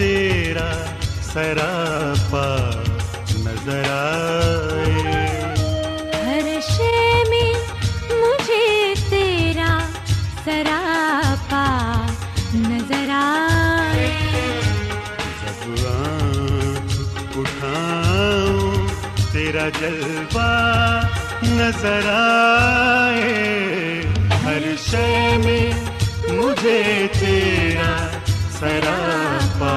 تیرا سراپا نظر آئے ہر شے میں مجھے تیرا سراپا جلوہ نظر آئے۔ ہر شے میں مجھے تیرا سراپا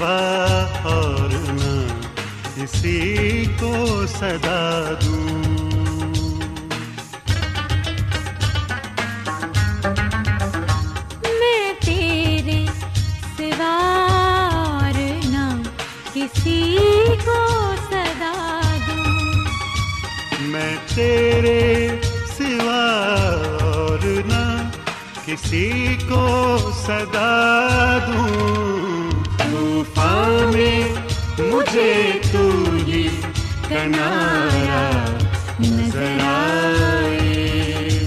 اور نہ کسی کو صدا دوں۔ میں تیرے سوا اور نہ کسی کو صدا دوں۔ میں تیرے سوا اور نہ کسی کو صدا دوں۔ مجھے تو ہی کنارا نظر آئے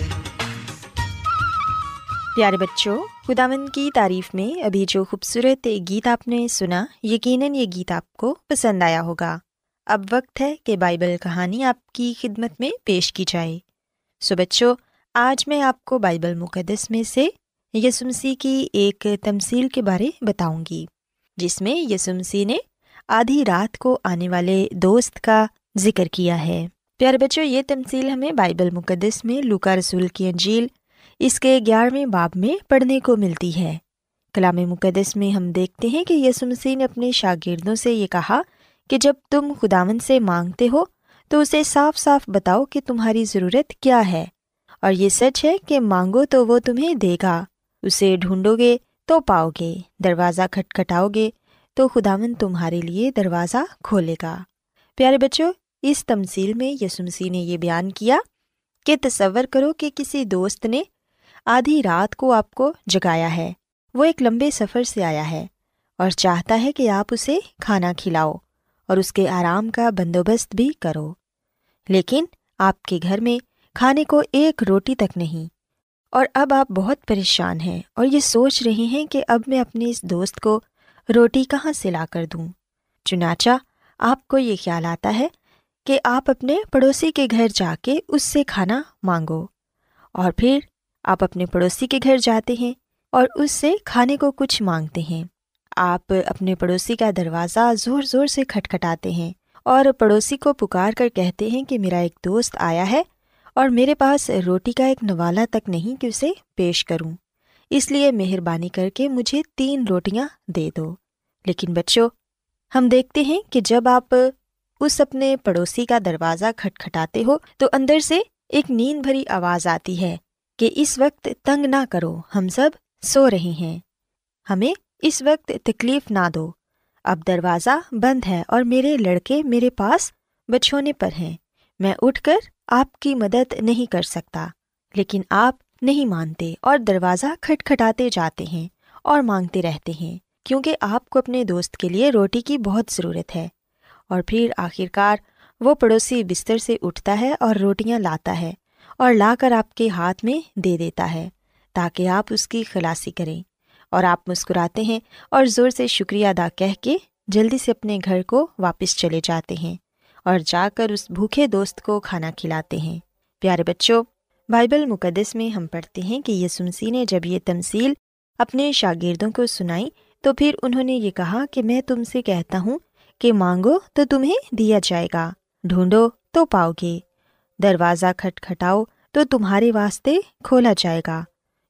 پیارے بچوں خداوند کی تعریف میں ابھی جو خوبصورت گیت آپ نے سنا یقیناً یہ گیت آپ کو پسند آیا ہوگا اب وقت ہے کہ بائبل کہانی آپ کی خدمت میں پیش کی جائے سو بچوں آج میں آپ کو بائبل مقدس میں سے یسمسی کی ایک تمصیل کے بارے بتاؤں گی جس میں یسمسی نے آدھی رات کو آنے والے دوست کا ذکر کیا ہے۔ پیارے بچوں، یہ تمصیل ہمیں بائبل مقدس میں لوکا رسول کی انجیل اس کے گیارہویں باب میں پڑھنے کو ملتی ہے۔ کلام مقدس میں ہم دیکھتے ہیں کہ یسو مسیح نے اپنے شاگردوں سے یہ کہا کہ جب تم خداون سے مانگتے ہو تو اسے صاف صاف بتاؤ کہ تمہاری ضرورت کیا ہے۔ اور یہ سچ ہے کہ مانگو تو وہ تمہیں دے گا، اسے ڈھونڈو گے تو پاؤ گے، دروازہ کھٹکھٹاؤ گے تو خداون تمہارے لیے دروازہ کھولے گا۔ پیارے بچوں، اس تمثیل میں یسو مسیح نے یہ بیان کیا کہ تصور کرو کہ کسی دوست نے آدھی رات کو آپ کو جگایا ہے۔ وہ ایک لمبے سفر سے آیا ہے اور چاہتا ہے کہ آپ اسے کھانا کھلاؤ اور اس کے آرام کا بندوبست بھی کرو۔ لیکن آپ کے گھر میں کھانے کو ایک روٹی تک نہیں۔ اور اب آپ بہت پریشان ہیں اور یہ سوچ رہے ہیں کہ اب میں اپنے اس دوست کو روٹی کہاں سے لا کر دوں؟ چنانچہ آپ کو یہ خیال آتا ہے کہ آپ اپنے پڑوسی کے گھر جا کے اس سے کھانا مانگو، اور پھر آپ اپنے پڑوسی کے گھر جاتے ہیں اور اس سے کھانے کو کچھ مانگتے ہیں۔ آپ اپنے پڑوسی کا دروازہ زور زور سے کھٹکھٹاتے ہیں اور پڑوسی کو پکار کر کہتے ہیں کہ میرا ایک دوست آیا ہے اور میرے پاس روٹی کا ایک نوالا تک نہیں کہ اسے پیش کروں۔ اس لیے مہربانی کر کے مجھے تین روٹیاں دے دو۔ لیکن بچوں، ہم دیکھتے ہیں کہ جب آپ اس اپنے پڑوسی کا دروازہ کھٹکھٹاتے ہو تو اندر سے ایک نیند بھری آواز آتی ہے کہ اس وقت تنگ نہ کرو، ہم سب سو رہے ہیں۔ ہمیں اس وقت تکلیف نہ دو۔ اب دروازہ بند ہے اور میرے لڑکے میرے پاس بچھونے پر ہیں۔ میں اٹھ کر آپ کی مدد نہیں کر سکتا، لیکن آپ نہیں مانتے اور دروازہ کھٹکھٹاتے جاتے ہیں اور مانگتے رہتے ہیں، کیونکہ آپ کو اپنے دوست کے لیے روٹی کی بہت ضرورت ہے۔ اور پھر آخر کار وہ پڑوسی بستر سے اٹھتا ہے اور روٹیاں لاتا ہے اور لا کر آپ کے ہاتھ میں دے دیتا ہے تاکہ آپ اس کی خلاصی کریں۔ اور آپ مسکراتے ہیں اور زور سے شکریہ ادا کہہ کے جلدی سے اپنے گھر کو واپس چلے جاتے ہیں اور جا کر اس بھوکے دوست کو کھانا کھلاتے ہیں۔ پیارے بچوں بائبل مقدس میں ہم پڑھتے ہیں کہ یسمسی نے جب یہ تمصیل اپنے شاگردوں کو سنائی، تو پھر انہوں نے یہ کہا کہ میں تم سے کہتا ہوں کہ مانگو تو تمہیں دیا جائے گا، ڈھونڈو تو پاؤ گے، دروازہ کھٹکھٹاؤ تو تمہارے واسطے کھولا جائے گا،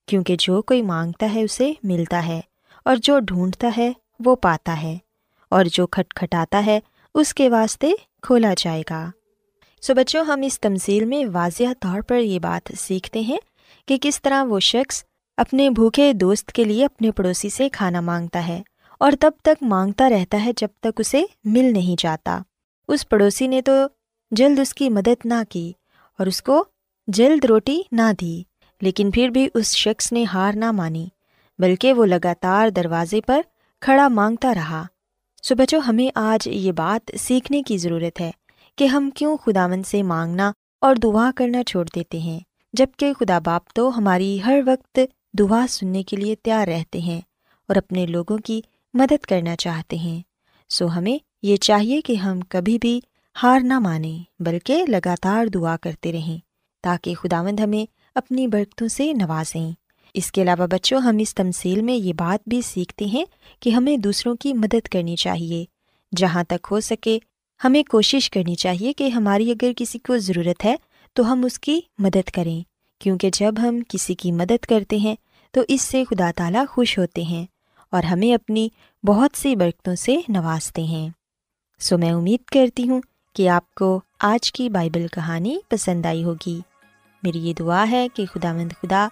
کیونکہ جو کوئی مانگتا ہے اسے ملتا ہے، اور جو ڈھونڈتا ہے وہ پاتا ہے، اور جو کھٹکھٹاتا ہے اس کے واسطے کھولا جائے گا۔ سو بچوں، ہم اس تمثیل میں واضح طور پر یہ بات سیکھتے ہیں کہ کس طرح وہ شخص اپنے بھوکے دوست کے لیے اپنے پڑوسی سے کھانا مانگتا ہے اور تب تک مانگتا رہتا ہے جب تک اسے مل نہیں جاتا۔ اس پڑوسی نے تو جلد اس کی مدد نہ کی اور اس کو جلد روٹی نہ دی، لیکن پھر بھی اس شخص نے ہار نہ مانی، بلکہ وہ لگاتار دروازے پر کھڑا مانگتا رہا۔ سو بچوں، ہمیں آج یہ بات سیکھنے کی ضرورت ہے۔ کہ ہم کیوں خداون سے مانگنا اور دعا کرنا چھوڑ دیتے ہیں جبکہ خدا باپ تو ہماری ہر وقت دعا سننے کے لیے تیار رہتے ہیں اور اپنے لوگوں کی مدد کرنا چاہتے ہیں۔ سو ہمیں یہ چاہیے کہ ہم کبھی بھی ہار نہ مانیں، بلکہ لگاتار دعا کرتے رہیں، تاکہ خداوند ہمیں اپنی برکتوں سے نوازیں۔ اس کے علاوہ بچوں، ہم اس تمثیل میں یہ بات بھی سیکھتے ہیں کہ ہمیں دوسروں کی مدد کرنی چاہیے۔ جہاں تک ہو سکے ہمیں کوشش کرنی چاہیے کہ ہماری اگر کسی کو ضرورت ہے تو ہم اس کی مدد کریں، کیونکہ جب ہم کسی کی مدد کرتے ہیں تو اس سے خدا تعالیٰ خوش ہوتے ہیں اور ہمیں اپنی بہت سی برکتوں سے نوازتے ہیں۔ سو میں امید کرتی ہوں کہ آپ کو آج کی بائبل کہانی پسند آئی ہوگی۔ میری یہ دعا ہے کہ خدا مند خدا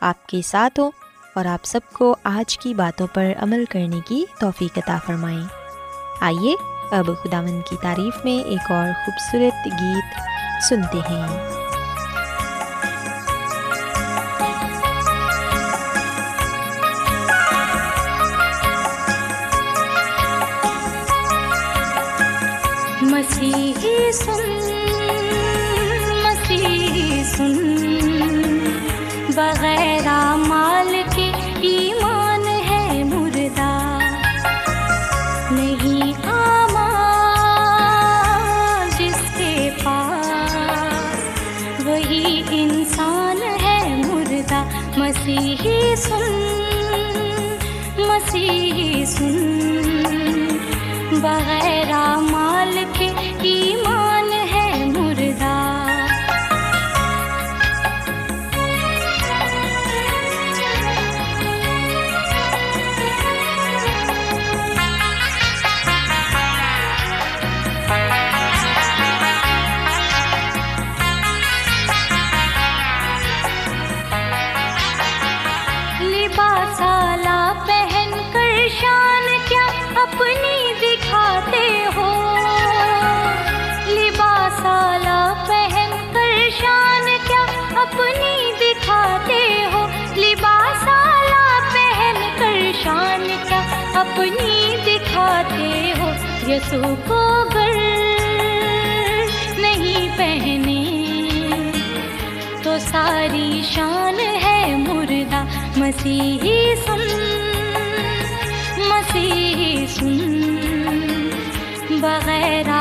آپ کے ساتھ ہو اور آپ سب کو آج کی باتوں پر عمل کرنے کی توفیق عطا فرمائیں آئیے اب خدا مند کی تعریف میں ایک اور خوبصورت گیت سنتے ہیں۔ مسیحی سن مسیحی سن۔ سن مسیح سن۔ بغیر یسو کو گھر نہیں پہنے۔ تو ساری شان ہے مردہ، مسیحی سن مسیحی سن۔ بغیر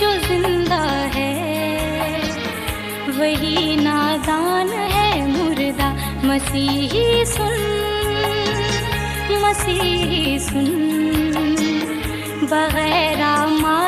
جو زندہ ہے وہی نادان ہے مردہ۔ مسیحی سن مسیحی سن۔ بغیر ماں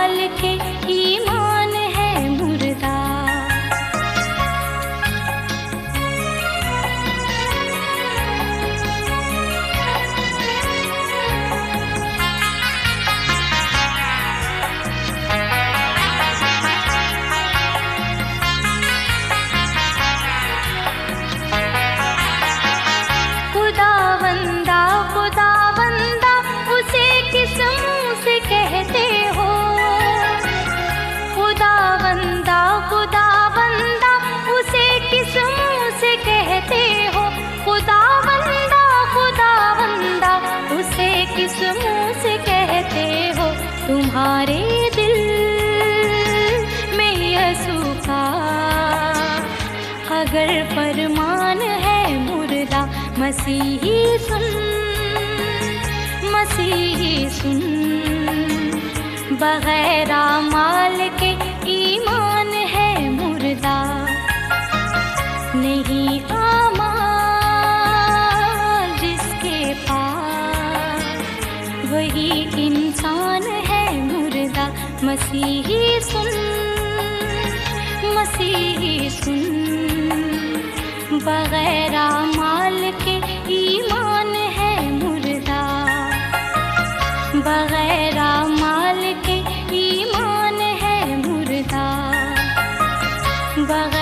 کس منہ سے کہتے ہو تمہارے دل میں یہ سوکھا۔ اگر فرمان ہے مردہ، مسیحی سن مسیحی سن۔ بغیر مال کے ایمان مسیحی سن مسیحی سن۔ بغیر مال کے ایمان ہے مردہ۔ بغیر مال کے ایمان ہے مردہ۔ بغیر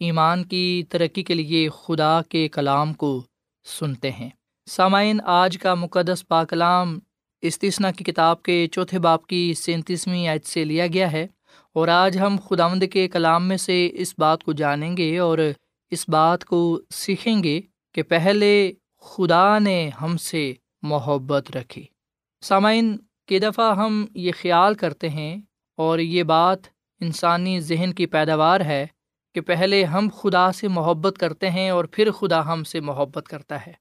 ایمان کی ترقی کے لیے خدا کے کلام کو سنتے ہیں۔ سامعین، آج کا مقدس پاکلام استثنا کی کتاب کے چوتھے باپ کی سینتیسویں عید سے لیا گیا ہے اور آج ہم خداوند کے کلام میں سے اس بات کو جانیں گے اور اس بات کو سیکھیں گے کہ پہلے خدا نے ہم سے محبت رکھی۔ سامعین کی دفعہ ہم یہ خیال کرتے ہیں اور یہ بات انسانی ذہن کی پیداوار ہے کہ پہلے ہم خدا سے محبت کرتے ہیں اور پھر خدا ہم سے محبت کرتا ہے۔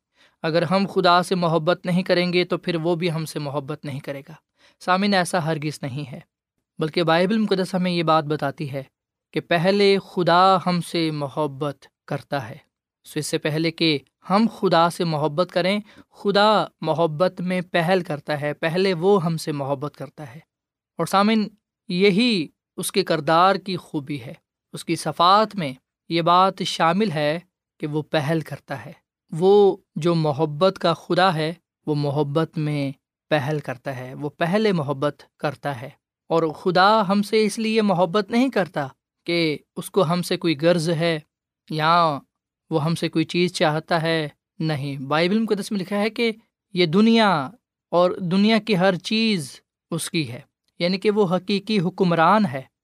اگر ہم خدا سے محبت نہیں کریں گے تو پھر وہ بھی ہم سے محبت نہیں کرے گا۔ سامعین، ایسا ہرگز نہیں ہے۔ بلکہ بائبل مقدس ہمیں یہ بات بتاتی ہے کہ پہلے خدا ہم سے محبت کرتا ہے۔ سو اس سے پہلے کہ ہم خدا سے محبت کریں، خدا محبت میں پہل کرتا ہے، پہلے وہ ہم سے محبت کرتا ہے۔ اور سامن یہی اس کے کردار کی خوبی ہے۔ اس کی صفات میں یہ بات شامل ہے کہ وہ پہل کرتا ہے۔ وہ جو محبت کا خدا ہے، وہ محبت میں پہل کرتا ہے، وہ پہلے محبت کرتا ہے۔ اور خدا ہم سے اس لیے محبت نہیں کرتا کہ اس کو ہم سے کوئی غرض ہے یا وہ ہم سے کوئی چیز چاہتا ہے، نہیں۔ بائبل مقدس میں لکھا ہے کہ یہ دنیا اور دنیا کی ہر چیز اس کی ہے یعنی کہ وہ حقیقی حکمران ہے۔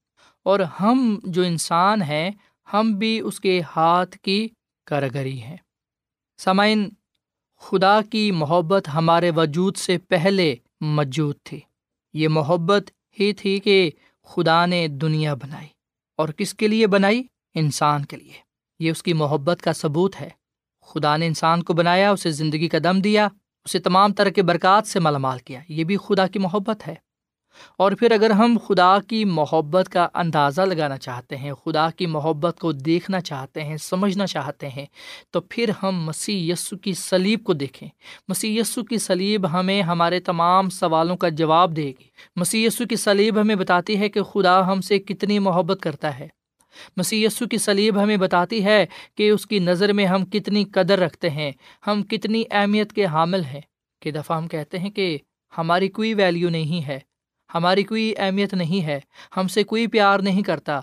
اور ہم جو انسان ہیں، ہم بھی اس کے ہاتھ کی کارگری ہیں۔ سامعین، خدا کی محبت ہمارے وجود سے پہلے موجود تھی۔ یہ محبت ہی تھی کہ خدا نے دنیا بنائی۔ اور کس کے لیے بنائی؟ انسان کے لیے۔ یہ اس کی محبت کا ثبوت ہے۔ خدا نے انسان کو بنایا، اسے زندگی کا دم دیا، اسے تمام طرح کے برکات سے مال مال کیا۔ یہ بھی خدا کی محبت ہے۔ اور پھر اگر ہم خدا کی محبت کا اندازہ لگانا چاہتے ہیں، خدا کی محبت کو دیکھنا چاہتے ہیں، سمجھنا چاہتے ہیں، تو پھر ہم مسیح یسو کی سلیب کو دیکھیں۔ مسیح یسو کی سلیب ہمیں ہمارے تمام سوالوں کا جواب دے گی۔ مسیح یسو کی سلیب ہمیں بتاتی ہے کہ خدا ہم سے کتنی محبت کرتا ہے۔ مسیح یسو کی سلیب ہمیں بتاتی ہے کہ اس کی نظر میں ہم کتنی قدر رکھتے ہیں، ہم کتنی اہمیت کے حامل ہیں۔ کہ دفعہ ہم کہتے ہیں کہ ہماری کوئی ویلیو نہیں ہے۔ ہماری کوئی اہمیت نہیں ہے، ہم سے کوئی پیار نہیں کرتا۔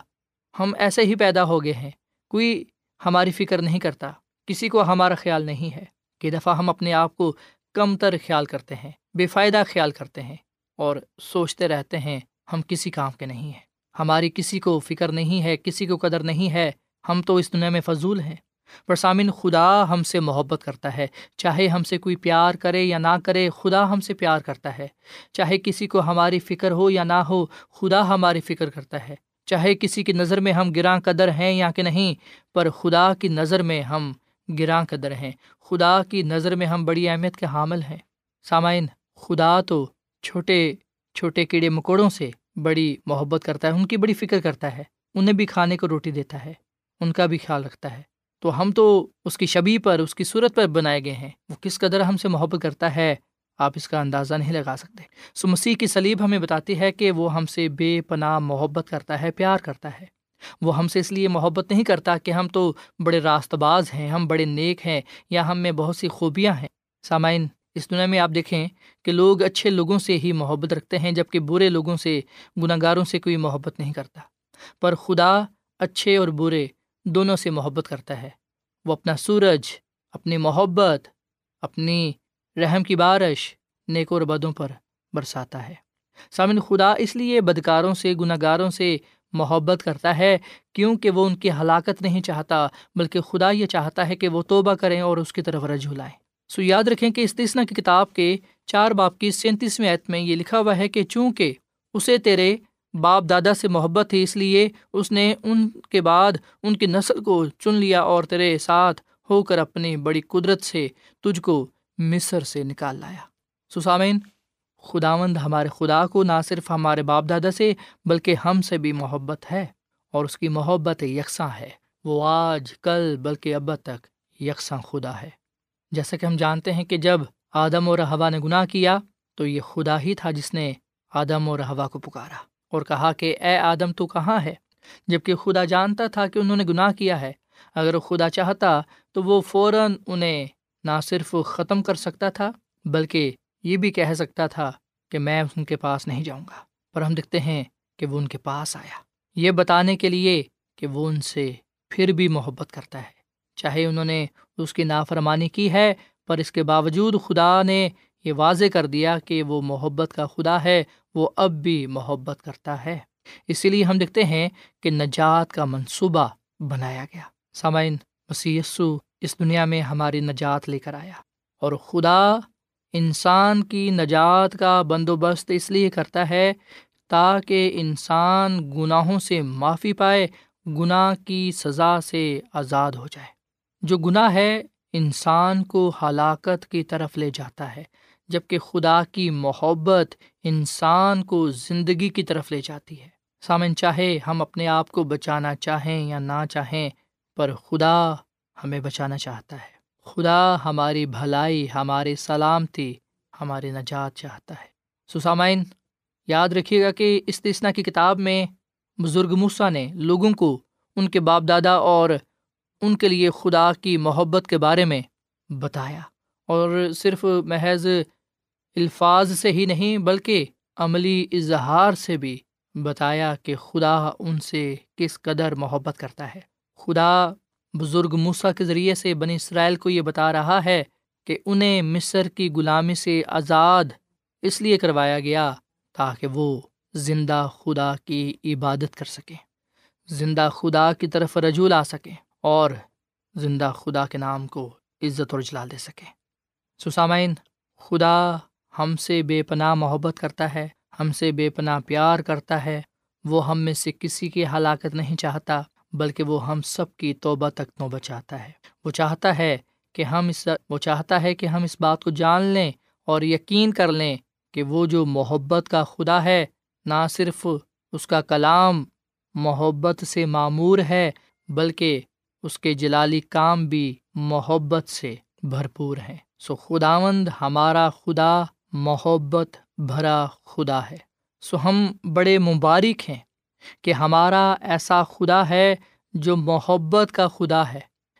ہم ایسے ہی پیدا ہو گئے ہیں۔ کوئی ہماری فکر نہیں کرتا۔ کسی کو ہمارا خیال نہیں ہے کہ دفعہ ہم اپنے آپ کو کم تر خیال کرتے ہیں، بے فائدہ خیال کرتے ہیں اور سوچتے رہتے ہیں، ہم کسی کام کے نہیں ہیں۔ ہماری کسی کو فکر نہیں ہے، کسی کو قدر نہیں ہے۔ ہم تو اس دنیا میں فضول ہیں۔ پر سامن خدا ہم سے محبت کرتا ہے، چاہے ہم سے کوئی پیار کرے یا نہ کرے، خدا ہم سے پیار کرتا ہے۔ چاہے کسی کو ہماری فکر ہو یا نہ ہو، خدا ہماری فکر کرتا ہے۔ چاہے کسی کی نظر میں ہم گراں قدر ہیں یا کہ نہیں، پر خدا کی نظر میں ہم گراں قدر ہیں۔ خدا کی نظر میں ہم بڑی اہمیت کے حامل ہیں۔ سامعین، خدا تو چھوٹے چھوٹے کیڑے مکوڑوں سے بڑی محبت کرتا ہے، ان کی بڑی فکر کرتا ہے۔ انہیں بھی کھانے کو روٹی دیتا ہے، ان کا بھی خیال رکھتا ہے۔ تو ہم تو اس کی شبی پر، اس کی صورت پر بنائے گئے ہیں۔ وہ کس قدر ہم سے محبت کرتا ہے، آپ اس کا اندازہ نہیں لگا سکتے۔ سو مسیح کی سلیب ہمیں بتاتی ہے کہ وہ ہم سے بے پناہ محبت کرتا ہے، پیار کرتا ہے۔ وہ ہم سے اس لیے محبت نہیں کرتا کہ ہم تو بڑے راست باز ہیں، ہم بڑے نیک ہیں یا ہم میں بہت سی خوبیاں ہیں۔ سامعین، اس دنیا میں آپ دیکھیں کہ لوگ اچھے لوگوں سے ہی محبت رکھتے ہیں جبکہ برے لوگوں سے گناہ گاروں سے کوئی محبت نہیں کرتا۔ پر خدا اچھے اور برے دونوں سے محبت کرتا ہے۔ وہ اپنا سورج، اپنی محبت، اپنی رحم کی بارش نیک اور بدوں پر برساتا ہے۔ سامن خدا اس لیے بدکاروں سے گناہ گاروں سے محبت کرتا ہے کیونکہ وہ ان کی ہلاکت نہیں چاہتا، بلکہ خدا یہ چاہتا ہے کہ وہ توبہ کریں اور اس کی طرف رجوع لائیں۔ سو یاد رکھیں کہ استثنا کی کتاب کے چار باپ کی سینتیسویں عیت میں یہ لکھا ہوا ہے کہ چونکہ اسے تیرے باپ دادا سے محبت تھی، اس لیے اس نے ان کے بعد ان کی نسل کو چن لیا اور تیرے ساتھ ہو کر اپنی بڑی قدرت سے تجھ کو مصر سے نکال لایا۔ سسامین، خداوند ہمارے خدا کو نہ صرف ہمارے باپ دادا سے بلکہ ہم سے بھی محبت ہے اور اس کی محبت یکساں ہے۔ وہ آج، کل، بلکہ اب تک یکساں خدا ہے۔ جیسا کہ ہم جانتے ہیں کہ جب آدم اور ہوا نے گناہ کیا، تو یہ خدا ہی تھا جس نے آدم اور ہوا کو پکارا۔ اور کہا کہ اے آدم، تو کہاں ہے؟ جبکہ خدا جانتا تھا کہ انہوں نے گناہ کیا ہے۔ اگر خدا چاہتا تو وہ فوراً انہیں نہ صرف ختم کر سکتا تھا، بلکہ یہ بھی کہہ سکتا تھا کہ میں ان کے پاس نہیں جاؤں گا۔ پر ہم دیکھتے ہیں کہ وہ ان کے پاس آیا۔ یہ بتانے کے لیے کہ وہ ان سے پھر بھی محبت کرتا ہے۔ چاہے انہوں نے اس کی نافرمانی کی ہے، پر اس کے باوجود خدا نے یہ واضح کر دیا کہ وہ محبت کا خدا ہے، وہ اب بھی محبت کرتا ہے۔ اسی لیے ہم دیکھتے ہیں کہ نجات کا منصوبہ بنایا گیا۔ سامعین مسی اس دنیا میں ہماری نجات لے کر آیا اور خدا انسان کی نجات کا بندوبست اس لیے کرتا ہے تاکہ انسان گناہوں سے معافی پائے، گناہ کی سزا سے آزاد ہو جائے۔ جو گناہ ہے، انسان کو ہلاکت کی طرف لے جاتا ہے۔ جبکہ خدا کی محبت انسان کو زندگی کی طرف لے جاتی ہے۔ سامن چاہے ہم اپنے آپ کو بچانا چاہیں یا نہ چاہیں، پر خدا ہمیں بچانا چاہتا ہے۔ خدا ہماری بھلائی ہماری سلامتی ہماری نجات چاہتا ہے۔ سسامین یاد رکھیے گا کہ استثنا کی کتاب میں بزرگ موسا نے لوگوں کو ان کے باپ دادا اور ان کے لیے خدا کی محبت کے بارے میں بتایا۔ اور صرف محض الفاظ سے ہی نہیں بلکہ عملی اظہار سے بھی بتایا کہ خدا ان سے کس قدر محبت کرتا ہے۔ خدا بزرگ موسا کے ذریعے سے بنی اسرائیل کو یہ بتا رہا ہے کہ انہیں مصر کی غلامی سے آزاد اس لیے کروایا گیا تاکہ وہ زندہ خدا کی عبادت کر سکیں۔ زندہ خدا کی طرف رجوع لا سکیں اور زندہ خدا کے نام کو عزت اور جلا دے سکیں۔ سسامین خدا ہم سے بے پناہ محبت کرتا ہے، ہم سے بے پناہ پیار کرتا ہے۔ وہ ہم میں سے کسی کی ہلاکت نہیں چاہتا، بلکہ وہ ہم سب کی توبہ تک نوبہ چاہتا ہے۔ وہ چاہتا ہے کہ ہم اس، وہ چاہتا ہے کہ ہم اس بات کو جان لیں اور یقین کر لیں کہ وہ جو محبت کا خدا ہے، نہ صرف اس کا کلام محبت سے معمور ہے، بلکہ اس کے جلالی کام بھی محبت سے بھرپور ہیں۔ سو خداوند ہمارا خدا محبت بھرا خدا ہے۔ سو ہم بڑے مبارک ہیں کہ ہمارا ایسا خدا ہے جو محبت کا خدا ہے،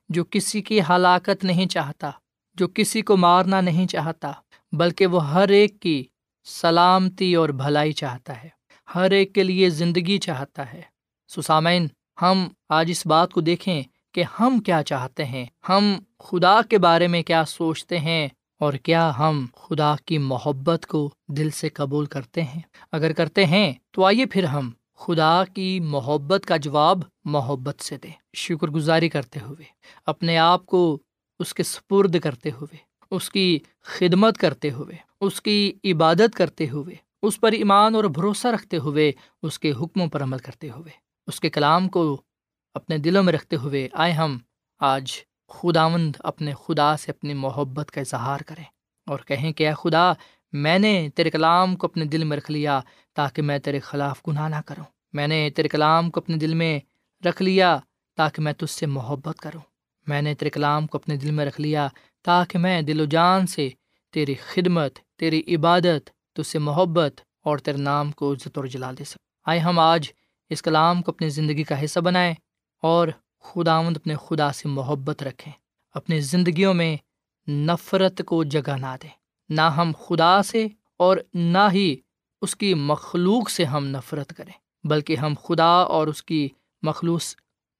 جو کسی کی ہلاکت نہیں چاہتا، جو کسی کو مارنا نہیں چاہتا، بلکہ وہ ہر ایک کی سلامتی اور بھلائی چاہتا ہے، ہر ایک کے لیے زندگی چاہتا ہے۔ سسامین ہم آج اس بات کو دیکھیں کہ ہم کیا چاہتے ہیں، ہم خدا کے بارے میں کیا سوچتے ہیں اور کیا ہم خدا کی محبت کو دل سے قبول کرتے ہیں؟ اگر کرتے ہیں، تو آئیے پھر ہم خدا کی محبت کا جواب محبت سے دیں۔ شکر گزاری کرتے ہوئے، اپنے آپ کو اس کے سپرد کرتے ہوئے، اس کی خدمت کرتے ہوئے، اس کی عبادت کرتے ہوئے، اس پر ایمان اور بھروسہ رکھتے ہوئے، اس کے حکموں پر عمل کرتے ہوئے، اس کے کلام کو اپنے دلوں میں رکھتے ہوئے آئے ہم آج خداوند اپنے خدا سے اپنی محبت کا اظہار کریں اور کہیں کہ اے خدا، میں نے تیرے کلام کو اپنے دل میں رکھ لیا تاکہ میں تیرے خلاف گناہ نہ کروں۔ میں نے تیرے کلام کو اپنے دل میں رکھ لیا تاکہ میں تجھ سے محبت کروں۔ میں نے تیرے کلام کو اپنے دل میں رکھ لیا تاکہ میں دل و جان سے تیری خدمت، تیری عبادت، تجھ سے محبت اور تیرے نام کو عزت اور جلا دے سکوں۔ آئے ہم آج اس کلام کو اپنی زندگی کا حصہ بنائیں اور خداوند اپنے خدا سے محبت رکھیں، اپنی زندگیوں میں نفرت کو جگہ نہ دیں۔ نہ ہم خدا سے اور نہ ہی اس کی مخلوق سے ہم نفرت کریں، بلکہ ہم خدا اور اس کی مخلوص،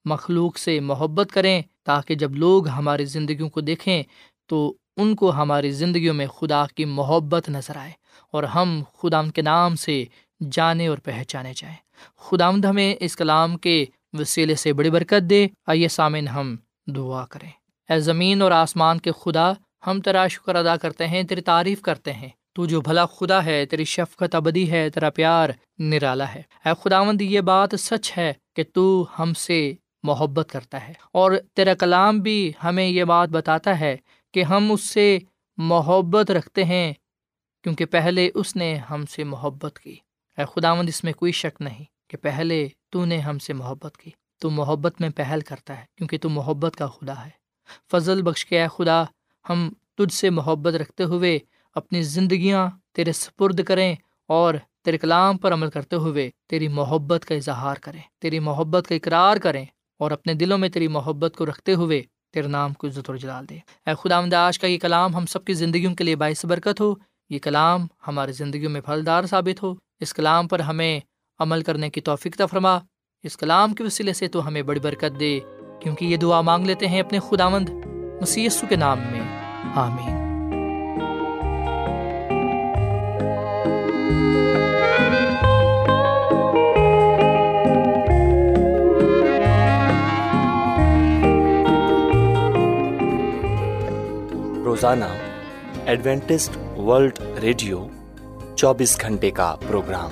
مخلوق سے محبت کریں تاکہ جب لوگ ہماری زندگیوں کو دیکھیں تو ان کو ہماری زندگیوں میں خدا کی محبت نظر آئے اور ہم خدا کے نام سے جانے اور پہچانے جائیں۔ خدا ہمیں اس کلام کے وسیلے سے بڑی برکت دے، آئیے سامن ہم دعا کریں۔ اے زمین اور آسمان کے خدا، ہم تیرا شکر ادا کرتے ہیں، تیری تعریف کرتے ہیں۔ تو جو بھلا خدا ہے، تیری شفقت ابدی ہے، تیرا پیار نرالا ہے۔ اے خداوند، یہ بات سچ ہے کہ تو ہم سے محبت کرتا ہے۔ اور تیرا کلام بھی ہمیں یہ بات بتاتا ہے کہ ہم اس سے محبت رکھتے ہیں، کیونکہ پہلے اس نے ہم سے محبت کی۔ اے خداوند، اس میں کوئی شک نہیں کہ پہلے تو نے ہم سے محبت کی۔ تو محبت میں پہل کرتا ہے، کیونکہ تو محبت کا خدا ہے۔ فضل بخش کے اے خدا، ہم تجھ سے محبت رکھتے ہوئے اپنی زندگیاں تیرے سپرد کریں اور تیرے کلام پر عمل کرتے ہوئے تیری محبت کا اظہار کریں۔ تیری محبت کا اقرار کریں اور اپنے دلوں میں تیری محبت کو رکھتے ہوئے تیرے نام کو عزت اور جلال دے اے خدا آج کا یہ کلام ہم سب کی زندگیوں کے لیے باعث برکت ہو۔ یہ کلام ہماری زندگیوں میں پھلدار ثابت ہو۔ اس کلام پر ہمیں عمل کرنے کی توفیق فرما۔ اس کلام کے وسیلے سے تو ہمیں بڑی برکت دے، کیونکہ یہ دعا مانگ لیتے ہیں اپنے خداوند مسیسو کے نام میں۔ آمین۔ روزانہ ایڈوینٹسٹ ورلڈ ریڈیو چوبیس گھنٹے کا پروگرام۔